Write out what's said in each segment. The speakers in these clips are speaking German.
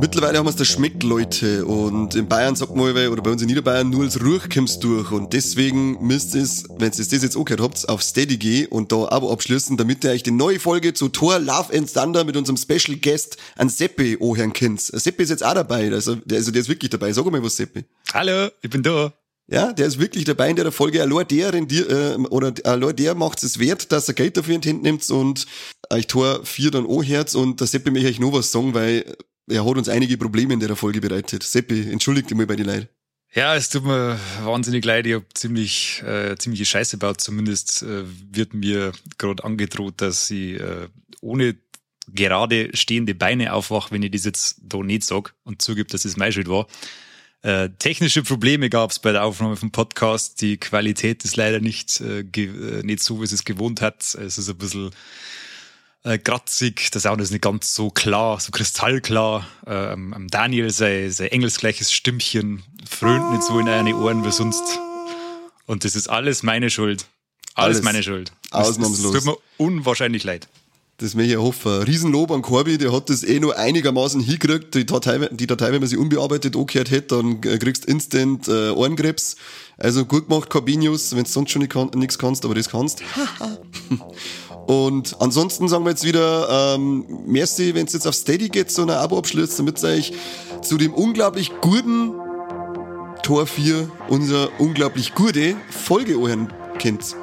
Mittlerweile haben wir es da schmeckt, Leute. Und in Bayern sagt man, oder bei uns in Niederbayern, nur als Ruch kommst durch. Und deswegen müsst ihr, wenn ihr das jetzt angehört habt, auf Steady gehen und da Abo abschließen, damit ihr euch die neue Folge zu Tor Love and Thunder mit unserem Special Guest an Seppi anhören könnt. Seppi ist jetzt auch dabei. Also der, also der ist wirklich dabei. Sag mal was, Seppi. Hallo, ich bin da. Ja, der ist wirklich dabei in der Folge. Allein der, rendier, äh, oder allein der macht es wert, dass er Geld dafür in die Hand nimmt und euch Tor 4 dann anhört. Und der Seppi möchte ich noch was sagen, weil er hat uns einige Probleme in der Folge bereitet. Seppi, entschuldigt mal bei den Leuten. Ja, es tut mir wahnsinnig leid. Ich habe ziemlich äh, ziemliche Scheiße gebaut. Zumindest äh, wird mir gerade angedroht, dass ich äh, ohne gerade stehende Beine aufwache, wenn ich das jetzt da nicht sag und zugibt, dass es mein Schuld war. Äh, technische Probleme gab es bei der Aufnahme vom Podcast. Die Qualität ist leider nicht, äh, äh, nicht so, wie es es gewohnt hat. Es ist ein bisschen äh, kratzig, der Sound ist nicht ganz so klar, so kristallklar. Ähm, Daniel, sein, sein engelsgleiches Stimmchen frönt nicht so in eine Ohren wie sonst. Und das ist alles meine Schuld. Alles, alles meine Schuld. Ausnahmslos. Es tut mir unwahrscheinlich leid. Das möchte ich hoffen. Riesenlob an Corby, der hat das eh nur einigermaßen hingekriegt. Die Datei, die Datei, wenn man sie unbearbeitet angehört hätte, dann kriegst du instant äh, Ohrenkrebs. Also gut gemacht, Corbinius, wenn du sonst schon nichts kannst, aber das kannst. Und ansonsten sagen wir jetzt wieder, ähm, merci, wenn es jetzt auf Steady geht, so ein Abo abschließt, damit ihr euch zu dem unglaublich guten Tor 4, unser unglaublich gute Folge anhören könnt.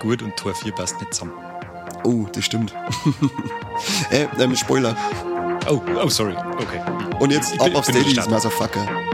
Gut und Tor 4 passt nicht zusammen. Oh, das stimmt. äh, ähm, Spoiler. Oh, oh, sorry. Okay. Und jetzt ab auf Steady, Motherfucker.